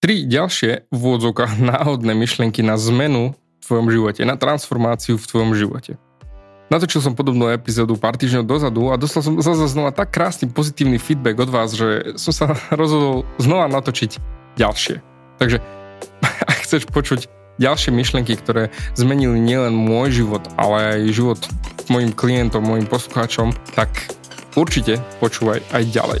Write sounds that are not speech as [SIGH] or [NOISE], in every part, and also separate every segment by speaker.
Speaker 1: tri ďalšie v úvodzovkách [LAUGHS] náhodné myšlienky na zmenu v tvojom živote, na transformáciu v tvojom živote. Natočil som podobnú epizódu pár týždňov dozadu a dostal som zase znova tak krásny pozitívny feedback od vás, že som sa [LAUGHS] rozhodol znova natočiť ďalšie. Takže [LAUGHS] ak chceš počuť ďalšie myšlienky, ktoré zmenili nielen môj život, ale aj život mojim klientom, mojim poslucháčom, tak určite počúvaj aj ďalej.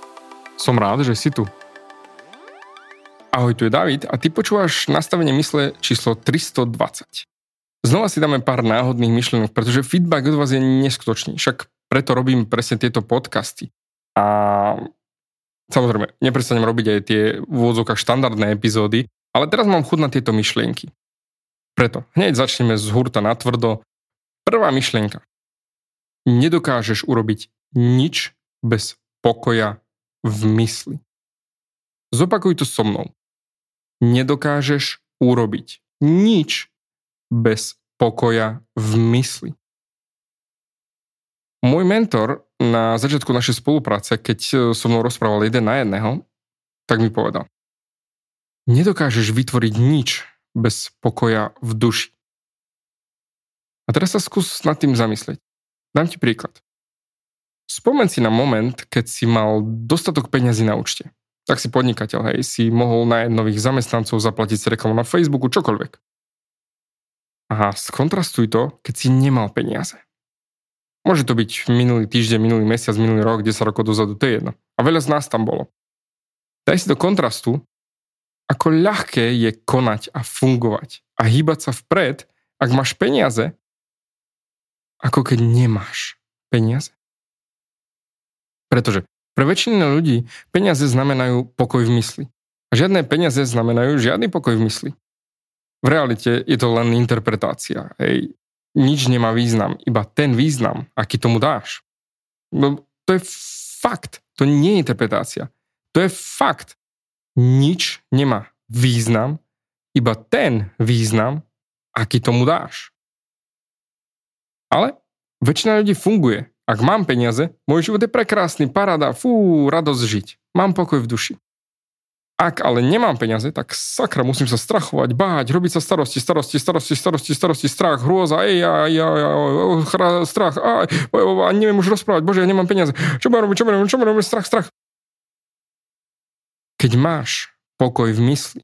Speaker 2: Som rád, že si tu.
Speaker 1: Ahoj, tu je David a ty počúvaš nastavenie mysle číslo 320. Znova si dáme pár náhodných myšlienok, pretože feedback od vás je neskutočný. Však preto robím presne tieto podcasty. A samozrejme, neprestanem robiť aj tie v úvodzovkách štandardné epizódy, ale teraz mám chud na tieto myšlienky. Preto hneď začneme z hurta na tvrdo. Prvá myšlienka. Nedokážeš urobiť nič bez pokoja v mysli. Zopakuj to so mnou. Nedokážeš urobiť nič bez pokoja v mysli. Môj mentor na začiatku našej spolupráce, keď e, so mnou rozprával jeden na jedného, tak mi povedal. Nedokážeš vytvoriť nič bez pokoja v duši. A teraz sa skús nad tým zamyslieť. Dám ti príklad. Spomen si na moment, keď si mal dostatok peňazí na účte. Tak si podnikateľ, hej, si mohol na nových zamestnancov zaplatiť si reklamu na Facebooku, čokoľvek. Aha, skontrastuj to, keď si nemal peniaze. Môže to byť minulý týždeň, minulý mesiac, minulý rok, 10 rokov dozadu, to je jedno. A veľa z nás tam bolo. Daj si do kontrastu, ako ľahké je konať a fungovať a hýbať sa vpred, ak máš peniaze, ako keď nemáš peniaze. Pretože pre väčšinu ľudí peniaze znamenajú pokoj v mysli. A žiadne peniaze znamenajú žiadny pokoj v mysli. V realite je to len interpretácia. Hej. Nič nemá význam, iba ten význam, aký tomu dáš. No, to je fakt, to nie je interpretácia. To je fakt. Nič nemá význam, iba ten význam, aký tomu dáš. Ale väčšina ľudí funguje ak mám peniaze, môj život je prekrásny, paráda, fú, radosť žiť. Mám pokoj v duši. Ak ale nemám peniaze, tak sakra, musím sa strachovať, báť, robiť sa starosti, starosti, starosti, starosti, starosti, strach, hrôza, ej, aj, aj, aj, strach, aj, neviem už rozprávať, bože, ja nemám peniaze. Čo budem robiť, čo budem robiť, čo budem robiť, strach, strach. Keď máš pokoj v mysli,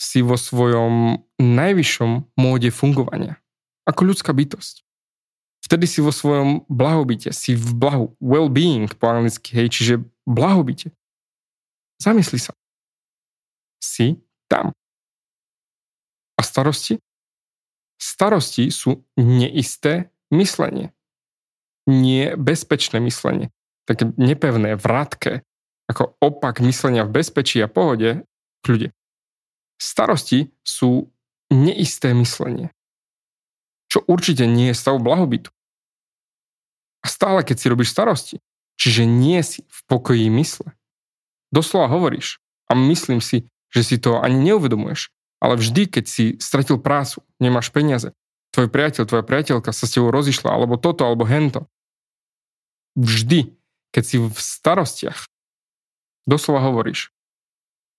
Speaker 1: si vo svojom najvyššom móde fungovania. Ako ľudská bytosť vtedy si vo svojom blahobite, si v blahu, well-being po anglicky, hej, čiže blahobite. Zamysli sa. Si tam. A starosti? Starosti sú neisté myslenie. Nie bezpečné myslenie. Také nepevné, vrátke, ako opak myslenia v bezpečí a pohode, ľudia. Starosti sú neisté myslenie. Čo určite nie je stav blahobytu. A stále, keď si robíš starosti, čiže nie si v pokoji mysle. Doslova hovoríš a myslím si, že si to ani neuvedomuješ, ale vždy, keď si stratil prácu, nemáš peniaze, tvoj priateľ, tvoja priateľka sa s tebou rozišla, alebo toto, alebo hento. Vždy, keď si v starostiach, doslova hovoríš,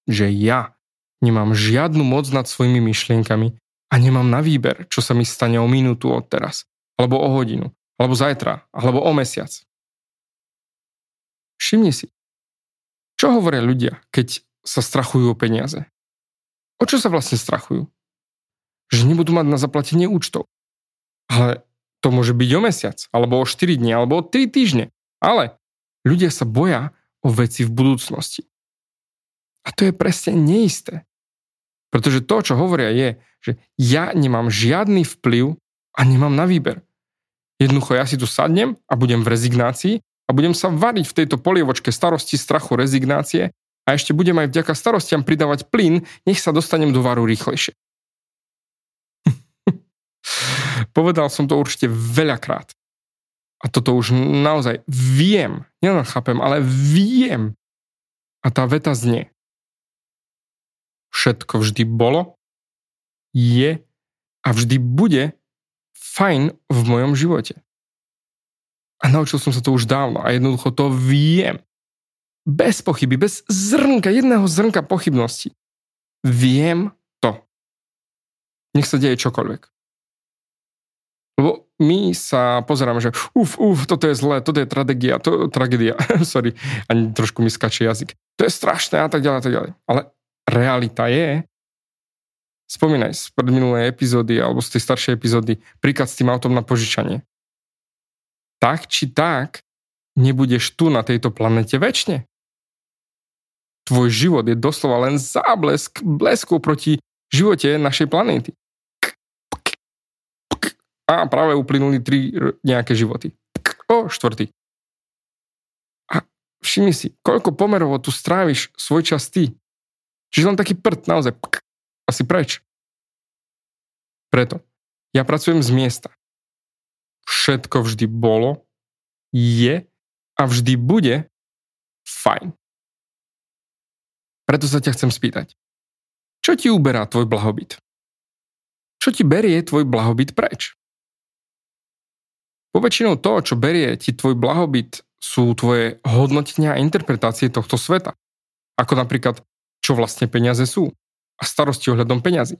Speaker 1: že ja nemám žiadnu moc nad svojimi myšlienkami a nemám na výber, čo sa mi stane o minútu od teraz, alebo o hodinu, alebo zajtra, alebo o mesiac. Všimni si, Čo hovoria ľudia, keď sa strachujú o peniaze? O čo sa vlastne strachujú? Že nebudú mať na zaplatenie účtov. Ale to môže byť o mesiac, alebo o 4 dní, alebo o 3 týždne. Ale ľudia sa boja o veci v budúcnosti. A to je presne neisté. Pretože to, čo hovoria, je, že ja nemám žiadny vplyv a nemám na výber. Jednoducho ja si tu sadnem a budem v rezignácii a budem sa variť v tejto polievočke starosti, strachu, rezignácie a ešte budem aj vďaka starostiam pridávať plyn, nech sa dostanem do varu rýchlejšie. [LAUGHS] Povedal som to určite veľakrát. A toto už naozaj viem, nielen chápem, ale viem. A tá veta znie. Všetko vždy bolo, je a vždy bude fajn v mojom živote. A naučil som sa to už dávno a jednoducho to viem. Bez pochyby, bez zrnka, jedného zrnka pochybnosti. Viem to. Nech sa deje čokoľvek. Lebo my sa pozeráme, že uf, uf, toto je zlé, toto je tragédia, to, tragédia, [LAUGHS] sorry, ani trošku mi skače jazyk. To je strašné a tak ďalej, a tak ďalej. Ale realita je, spomínaj z predminulej epizódy alebo z tej staršej epizódy, príklad s tým autom na požičanie. Tak či tak, nebudeš tu na tejto planete väčšine. Tvoj život je doslova len záblesk blesku proti živote našej planéty. A práve uplynuli tri nejaké životy. O, štvrtý. A všimni si, koľko pomerovo tu stráviš svoj čas ty. Čiže len taký prd, naozaj. Asi preč. Preto. Ja pracujem z miesta. Všetko vždy bolo, je a vždy bude fajn. Preto sa ťa chcem spýtať. Čo ti uberá tvoj blahobyt? Čo ti berie tvoj blahobyt preč? Poväčšinou to, čo berie ti tvoj blahobyt, sú tvoje hodnotenia a interpretácie tohto sveta. Ako napríklad, čo vlastne peniaze sú a starosti ohľadom peňazí.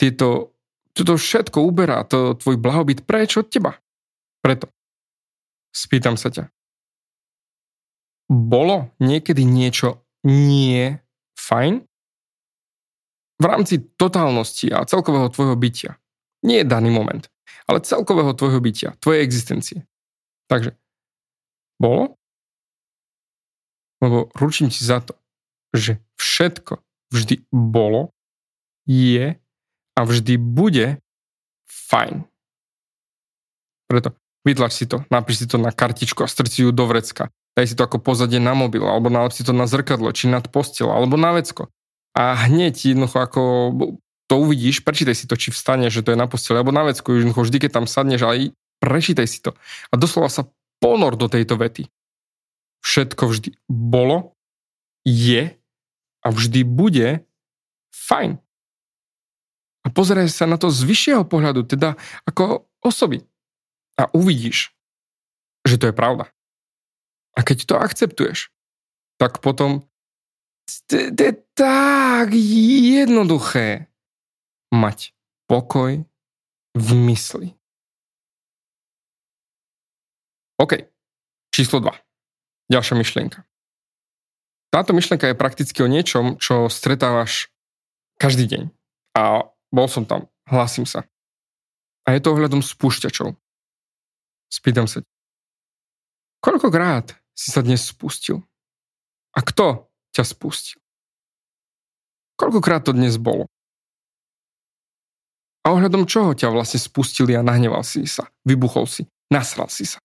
Speaker 1: Tieto, toto všetko uberá to tvoj blahobyt preč od teba. Preto spýtam sa ťa. Bolo niekedy niečo nie fajn? V rámci totálnosti a celkového tvojho bytia. Nie je daný moment ale celkového tvojho bytia, tvojej existencie. Takže, bolo? Lebo ručím ti za to, že všetko vždy bolo, je a vždy bude fajn. Preto vytlač si to, napíš si to na kartičku a strci ju do vrecka. Daj si to ako pozadie na mobil, alebo nalep si to na zrkadlo, či nad postel, alebo na vecko. A hneď jednoducho ako to uvidíš, prečítaj si to, či vstane, že to je na posteli, alebo na vecku, vždy, keď tam sadneš, ale prečítaj si to. A doslova sa ponor do tejto vety. Všetko vždy bolo, je a vždy bude fajn. A pozeraj sa na to z vyššieho pohľadu, teda ako osoby. A uvidíš, že to je pravda. A keď to akceptuješ, tak potom to je tak jednoduché mať pokoj v mysli. OK, číslo 2. Ďalšia myšlienka. Táto myšlienka je prakticky o niečom, čo stretávaš každý deň. A bol som tam, hlásim sa. A je to ohľadom spúšťačov. Spýtam sa, koľkokrát si sa dnes spustil? A kto ťa spustil? Koľkokrát to dnes bolo? A ohľadom čoho ťa vlastne spustili a nahneval si sa, vybuchol si, nasral si sa?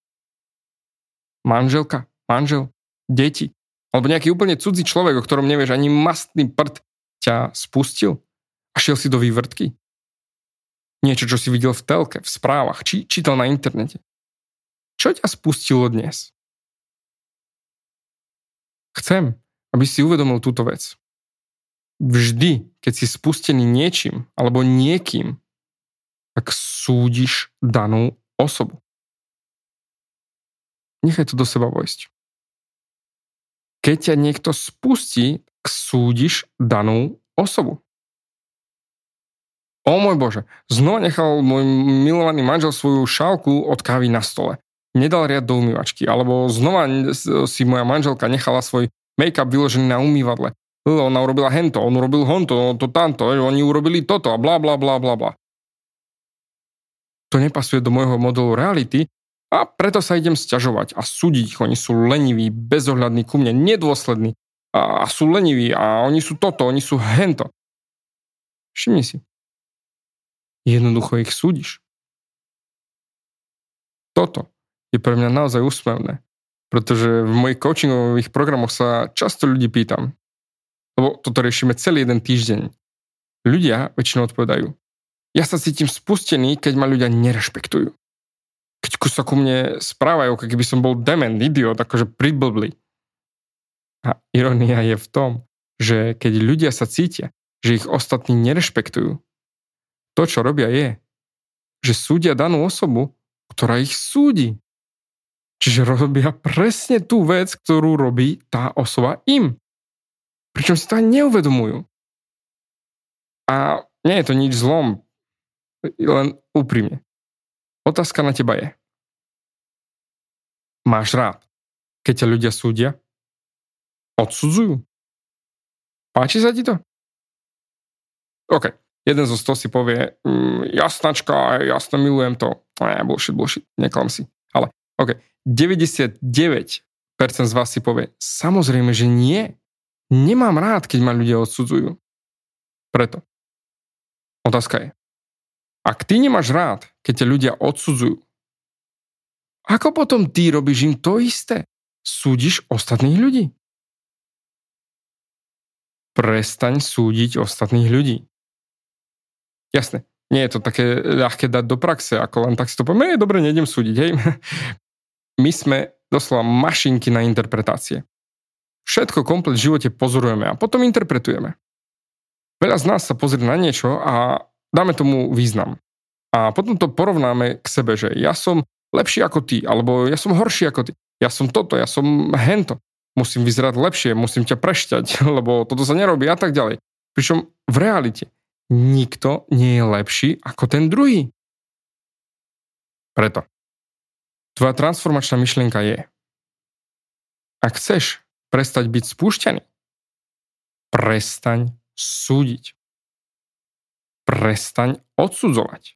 Speaker 1: Manželka, manžel, deti, alebo nejaký úplne cudzí človek, o ktorom nevieš ani mastný prd, ťa spustil a šiel si do vývrtky? Niečo, čo si videl v telke, v správach, či čítal na internete. Čo ťa spustilo dnes? Chcem, aby si uvedomil túto vec. Vždy, keď si spustený niečím alebo niekým, tak súdiš danú osobu. Nechaj to do seba vojsť. Keď ťa niekto spustí, súdiš danú osobu. O môj Bože, znova nechal môj milovaný manžel svoju šálku od kávy na stole. Nedal riad do umývačky. Alebo znova si moja manželka nechala svoj make-up vyložený na umývadle. Ona urobila hento, on urobil honto, to tamto, oni urobili toto a bla bla bla bla bla. To nepasuje do môjho modelu reality a preto sa idem sťažovať a súdiť ich. Oni sú leniví, bezohľadní ku mne, nedôslední a, sú leniví a oni sú toto, oni sú hento. Všimni si. Jednoducho ich súdiš. Toto je pre mňa naozaj úsmevné, pretože v mojich coachingových programoch sa často ľudí pýtam, lebo toto riešime celý jeden týždeň. Ľudia väčšinou odpovedajú, ja sa cítim spustený, keď ma ľudia nerešpektujú. Keď sa ku mne správajú, ako keby som bol dement, idiot, akože priblblý. A ironia je v tom, že keď ľudia sa cítia, že ich ostatní nerešpektujú, to, čo robia je, že súdia danú osobu, ktorá ich súdi. Čiže robia presne tú vec, ktorú robí tá osoba im. Pričom si to aj neuvedomujú. A nie je to nič zlom, len úprimne. Otázka na teba je. Máš rád, keď ťa ľudia súdia? Odsudzujú? Páči sa ti to? OK. Jeden zo sto si povie, mm, jasnačka, jasno milujem to. Ne, bullshit, bullshit, neklam si. Ale OK. 99% z vás si povie, samozrejme, že nie. Nemám rád, keď ma ľudia odsudzujú. Preto. Otázka je, ak ty nemáš rád, keď ťa ľudia odsudzujú, ako potom ty robíš im to isté? Súdiš ostatných ľudí? Prestaň súdiť ostatných ľudí. Jasné, nie je to také ľahké dať do praxe, ako len tak si to povieme, je dobre, nejdem súdiť, hej. [LAUGHS] My sme doslova mašinky na interpretácie. Všetko komplet v živote pozorujeme a potom interpretujeme. Veľa z nás sa pozrie na niečo a dáme tomu význam. A potom to porovnáme k sebe, že ja som lepší ako ty, alebo ja som horší ako ty, ja som toto, ja som hento, musím vyzerať lepšie, musím ťa prešťať, [LAUGHS] lebo toto sa nerobí a tak ďalej. Pričom v realite nikto nie je lepší ako ten druhý. Preto. Tvoja transformačná myšlienka je, ak chceš prestať byť spúšťaný, prestaň súdiť prestaň odsudzovať.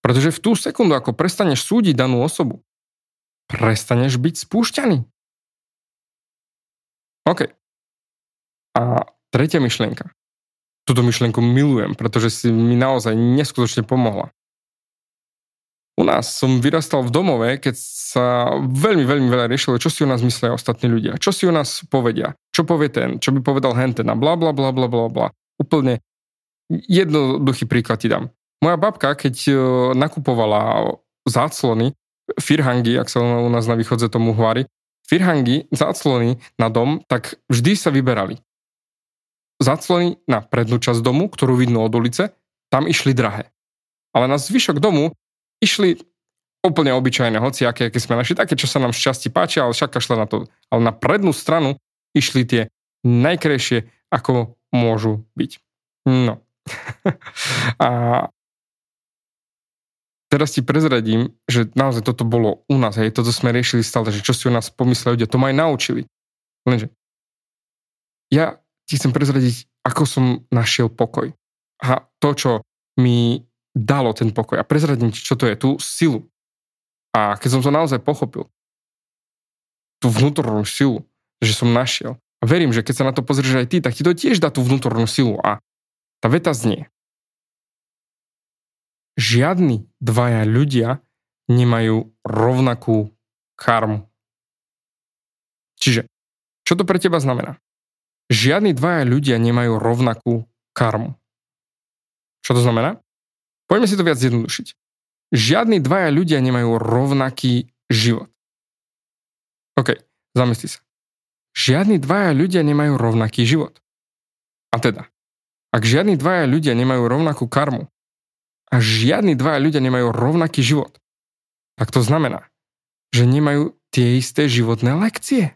Speaker 1: Pretože v tú sekundu, ako prestaneš súdiť danú osobu, prestaneš byť spúšťaný. OK. A tretia myšlienka. Túto myšlienku milujem, pretože si mi naozaj neskutočne pomohla. U nás som vyrastal v domove, keď sa veľmi, veľmi veľa riešilo, čo si o nás myslia ostatní ľudia, čo si o nás povedia, čo povie ten, čo by povedal henten a bla bla bla bla bla bla. Úplne Jednoduchý príklad ti dám. Moja babka, keď e, nakupovala záclony, firhangy, ak sa u nás na východze tomu hvári, firhangy, záclony na dom, tak vždy sa vyberali. Záclony na prednú časť domu, ktorú vidno od ulice, tam išli drahé. Ale na zvyšok domu išli úplne obyčajné, hoci aké, aké sme našli, také, čo sa nám šťastí páčia, ale však kašle na to. Ale na prednú stranu išli tie najkrajšie, ako môžu byť. No, [LAUGHS] a teraz ti prezradím, že naozaj toto bolo u nás, hej, toto sme riešili stále, že čo si o nás pomysleli ľudia, to ma aj naučili. Lenže ja ti chcem prezradiť, ako som našiel pokoj. A to, čo mi dalo ten pokoj. A prezradím ti, čo to je, tú silu. A keď som to naozaj pochopil, tú vnútornú silu, že som našiel. A verím, že keď sa na to pozrieš aj ty, tak ti to tiež dá tú vnútornú silu. A tá veta znie. Žiadni dvaja ľudia nemajú rovnakú karmu. Čiže, čo to pre teba znamená? Žiadni dvaja ľudia nemajú rovnakú karmu. Čo to znamená? Poďme si to viac zjednodušiť. Žiadni dvaja ľudia nemajú rovnaký život. OK, zamysli sa. Žiadni dvaja ľudia nemajú rovnaký život. A teda, ak žiadni dvaja ľudia nemajú rovnakú karmu a žiadni dvaja ľudia nemajú rovnaký život, tak to znamená, že nemajú tie isté životné lekcie.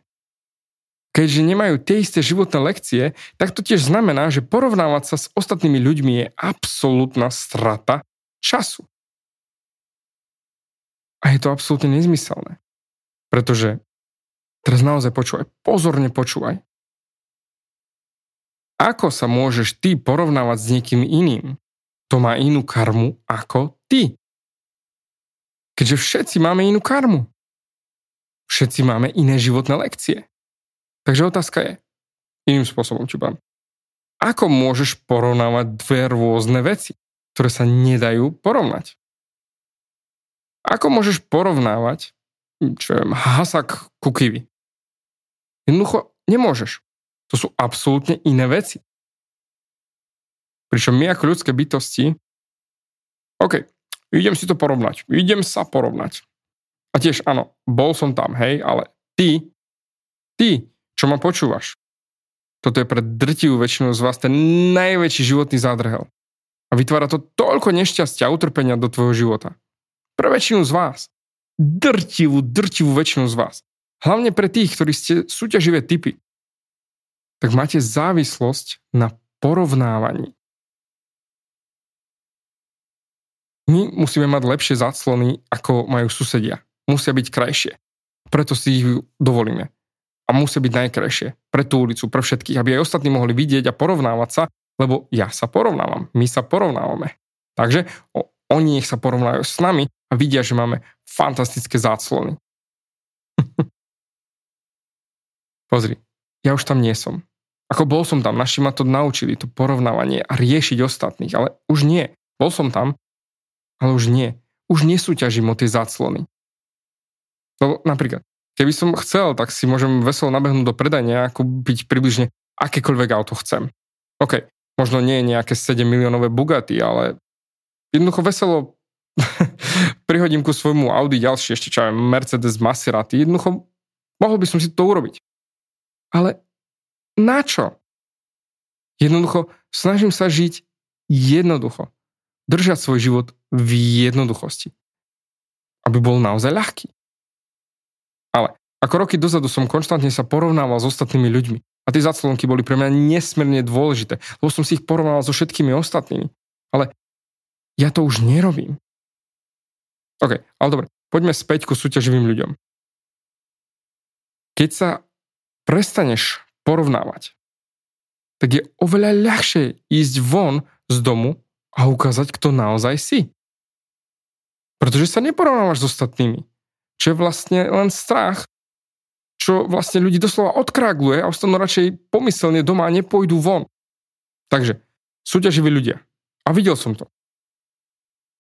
Speaker 1: Keďže nemajú tie isté životné lekcie, tak to tiež znamená, že porovnávať sa s ostatnými ľuďmi je absolútna strata času. A je to absolútne nezmyselné. Pretože Teraz naozaj počúvaj, pozorne počúvaj. Ako sa môžeš ty porovnávať s niekým iným? To má inú karmu ako ty. Keďže všetci máme inú karmu. Všetci máme iné životné lekcie. Takže otázka je, iným spôsobom poviem. Ako môžeš porovnávať dve rôzne veci, ktoré sa nedajú porovnať? Ako môžeš porovnávať čo je, hasak ku kiwi? Jednoducho nemôžeš. To sú absolútne iné veci. Pričom my ako ľudské bytosti, OK, idem si to porovnať, idem sa porovnať. A tiež áno, bol som tam, hej, ale ty, ty, čo ma počúvaš, toto je pre drtivú väčšinu z vás ten najväčší životný zádrhel. A vytvára to toľko nešťastia a utrpenia do tvojho života. Pre väčšinu z vás. Drtivú, drtivú väčšinu z vás. Hlavne pre tých, ktorí ste súťaživé typy. Tak máte závislosť na porovnávaní. My musíme mať lepšie záclony, ako majú susedia. Musia byť krajšie. Preto si ich dovolíme. A musia byť najkrajšie. Pre tú ulicu, pre všetkých, aby aj ostatní mohli vidieť a porovnávať sa, lebo ja sa porovnávam. My sa porovnávame. Takže o, oni nech sa porovnajú s nami a vidia, že máme fantastické záclony. [LAUGHS] Pozri, ja už tam nie som. Ako bol som tam, naši ma to naučili, to porovnávanie a riešiť ostatných, ale už nie. Bol som tam, ale už nie. Už nesúťažím o tie záclony. Lebo napríklad, keby som chcel, tak si môžem veselo nabehnúť do predania a kúpiť približne akékoľvek auto chcem. OK, možno nie nejaké 7 miliónové Bugatti, ale jednoducho veselo [LAUGHS] prihodím ku svojmu Audi ďalšie, ešte čo aj Mercedes Maserati, jednoducho mohol by som si to urobiť. Ale na čo? Jednoducho snažím sa žiť jednoducho. Držať svoj život v jednoduchosti. Aby bol naozaj ľahký. Ale ako roky dozadu som konštantne sa porovnával s ostatnými ľuďmi. A tie zaclonky boli pre mňa nesmierne dôležité, lebo som si ich porovnával so všetkými ostatnými. Ale ja to už nerobím. OK, ale dobre, poďme späť ku súťaživým ľuďom. Keď sa prestaneš porovnávať, tak je oveľa ľahšie ísť von z domu a ukázať, kto naozaj si. Pretože sa neporovnávaš s ostatnými. Čo je vlastne len strach, čo vlastne ľudí doslova odkrágluje a ostanú radšej pomyselne doma a nepôjdu von. Takže, súťaživí ľudia. A videl som to.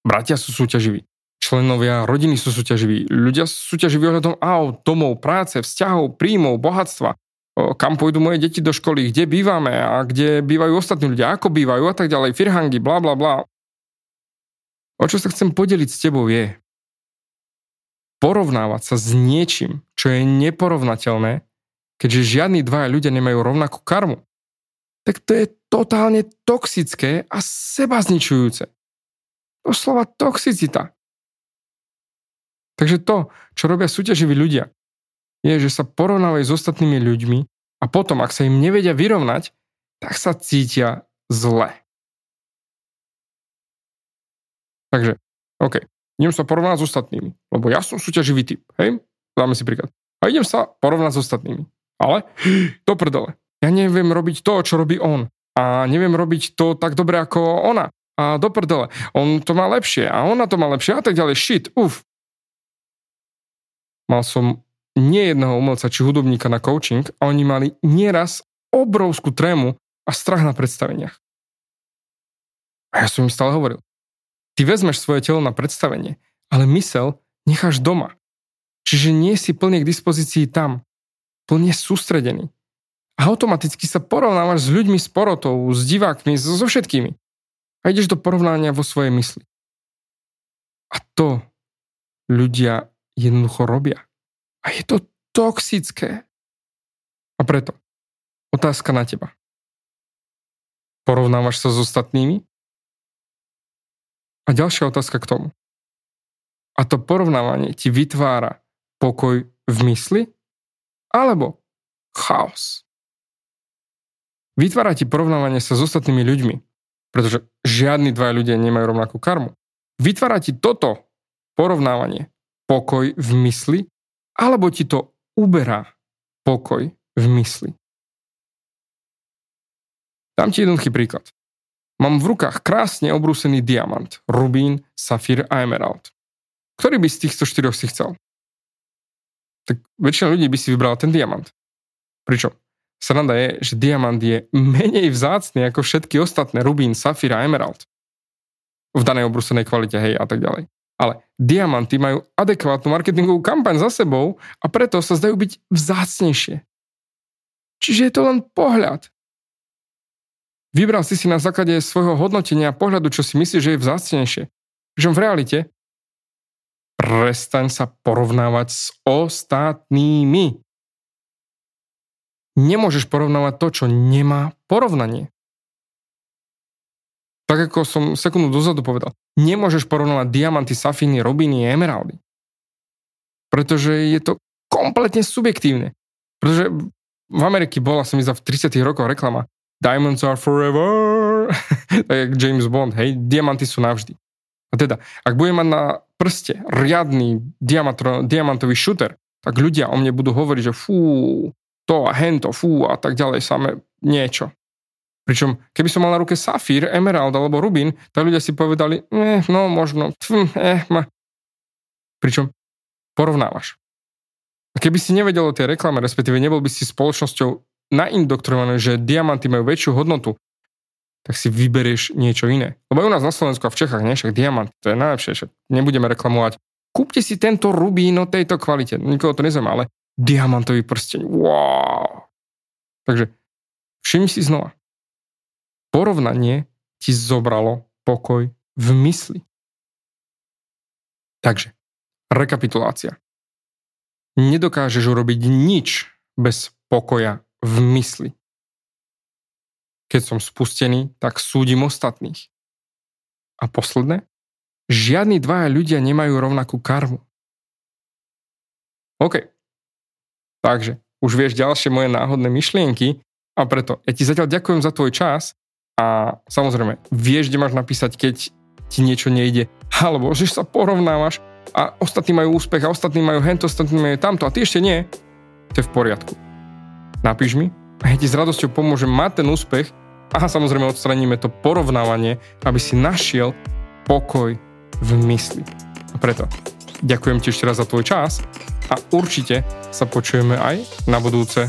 Speaker 1: Bratia sú súťaživí. Členovia rodiny sú súťaživí. Ľudia sú súťaživí ohľadom aut, domov, práce, vzťahov, príjmov, bohatstva. Kam pôjdu moje deti do školy, kde bývame a kde bývajú ostatní ľudia, ako bývajú a tak ďalej, firhangy, bla bla bla. O čo sa chcem podeliť s tebou je, porovnávať sa s niečím, čo je neporovnateľné, keďže žiadni dvaja ľudia nemajú rovnakú karmu, tak to je totálne toxické a sebazničujúce. Doslova toxicita. Takže to, čo robia súťaživí ľudia, je, že sa porovnávajú s ostatnými ľuďmi a potom, ak sa im nevedia vyrovnať, tak sa cítia zle. Takže, OK, idem sa porovnať s ostatnými, lebo ja som súťaživý typ, hej? Dáme si príklad. A idem sa porovnať s ostatnými. Ale, [GASPS] to prdele, ja neviem robiť to, čo robí on. A neviem robiť to tak dobre ako ona a do prdele, on to má lepšie a ona to má lepšie a tak ďalej, shit, uf. Mal som nie jedného umelca či hudobníka na coaching a oni mali nieraz obrovskú trému a strach na predstaveniach. A ja som im stále hovoril, ty vezmeš svoje telo na predstavenie, ale mysel necháš doma. Čiže nie si plne k dispozícii tam. Plne sústredený. A automaticky sa porovnávaš s ľuďmi s porotou, s divákmi, so, všetkými a ideš do porovnania vo svojej mysli. A to ľudia jednoducho robia. A je to toxické. A preto, otázka na teba. Porovnávaš sa s ostatnými? A ďalšia otázka k tomu. A to porovnávanie ti vytvára pokoj v mysli? Alebo chaos? Vytvára ti porovnávanie sa s ostatnými ľuďmi pretože žiadni dvaja ľudia nemajú rovnakú karmu. Vytvára ti toto porovnávanie pokoj v mysli, alebo ti to uberá pokoj v mysli. Dám ti jednoduchý príklad. Mám v rukách krásne obrúsený diamant, rubín, safír a emerald. Ktorý by z týchto štyroch si chcel? Tak väčšina ľudí by si vybrala ten diamant. Pričom sranda je, že diamant je menej vzácný ako všetky ostatné rubín, safír a emerald. V danej obrúsenej kvalite, hej, a tak ďalej. Ale diamanty majú adekvátnu marketingovú kampaň za sebou a preto sa zdajú byť vzácnejšie. Čiže je to len pohľad. Vybral si si na základe svojho hodnotenia a pohľadu, čo si myslíš, že je vzácnejšie. Že v realite prestaň sa porovnávať s ostatnými. Nemôžeš porovnávať to, čo nemá porovnanie. Tak ako som sekundu dozadu povedal, nemôžeš porovnávať diamanty, safíny, robiny, emeraldy. Pretože je to kompletne subjektívne. Pretože v Amerike bola som za v 30 rokoch reklama Diamonds are forever. [LAUGHS] tak jak James Bond, hej, diamanty sú navždy. A teda, ak budem mať na prste riadný diamantový shooter, tak ľudia o mne budú hovoriť, že fú, to a hento, fú a tak ďalej, samé niečo. Pričom, keby som mal na ruke safír, emerald alebo rubín, tak ľudia si povedali, eh, no možno, tf, eh, ma. Pričom porovnávaš. A keby si nevedel o tej reklame, respektíve nebol by si spoločnosťou naindoktrinované, že diamanty majú väčšiu hodnotu, tak si vyberieš niečo iné. Lebo u nás na Slovensku a v Čechách, nie, však diamant, to je najlepšie, však nebudeme reklamovať. Kúpte si tento rubín o tejto kvalite, nikoho to nezaujíma, ale diamantový prsteň, wow. Takže všimni si znova. Porovnanie ti zobralo pokoj v mysli. Takže, rekapitulácia. Nedokážeš urobiť nič bez pokoja v mysli. Keď som spustený, tak súdim ostatných. A posledné? Žiadni dvaja ľudia nemajú rovnakú karmu. OK. Takže, už vieš ďalšie moje náhodné myšlienky a preto ja ti zatiaľ ďakujem za tvoj čas a samozrejme, vieš, kde máš napísať, keď ti niečo nejde, alebo že sa porovnávaš a ostatní majú úspech a ostatní majú hento, ostatní majú tamto a ty ešte nie, to je v poriadku napíš mi a ja ti s radosťou pomôžem mať ten úspech a samozrejme odstraníme to porovnávanie, aby si našiel pokoj v mysli. A preto ďakujem ti ešte raz za tvoj čas a určite sa počujeme aj na budúce.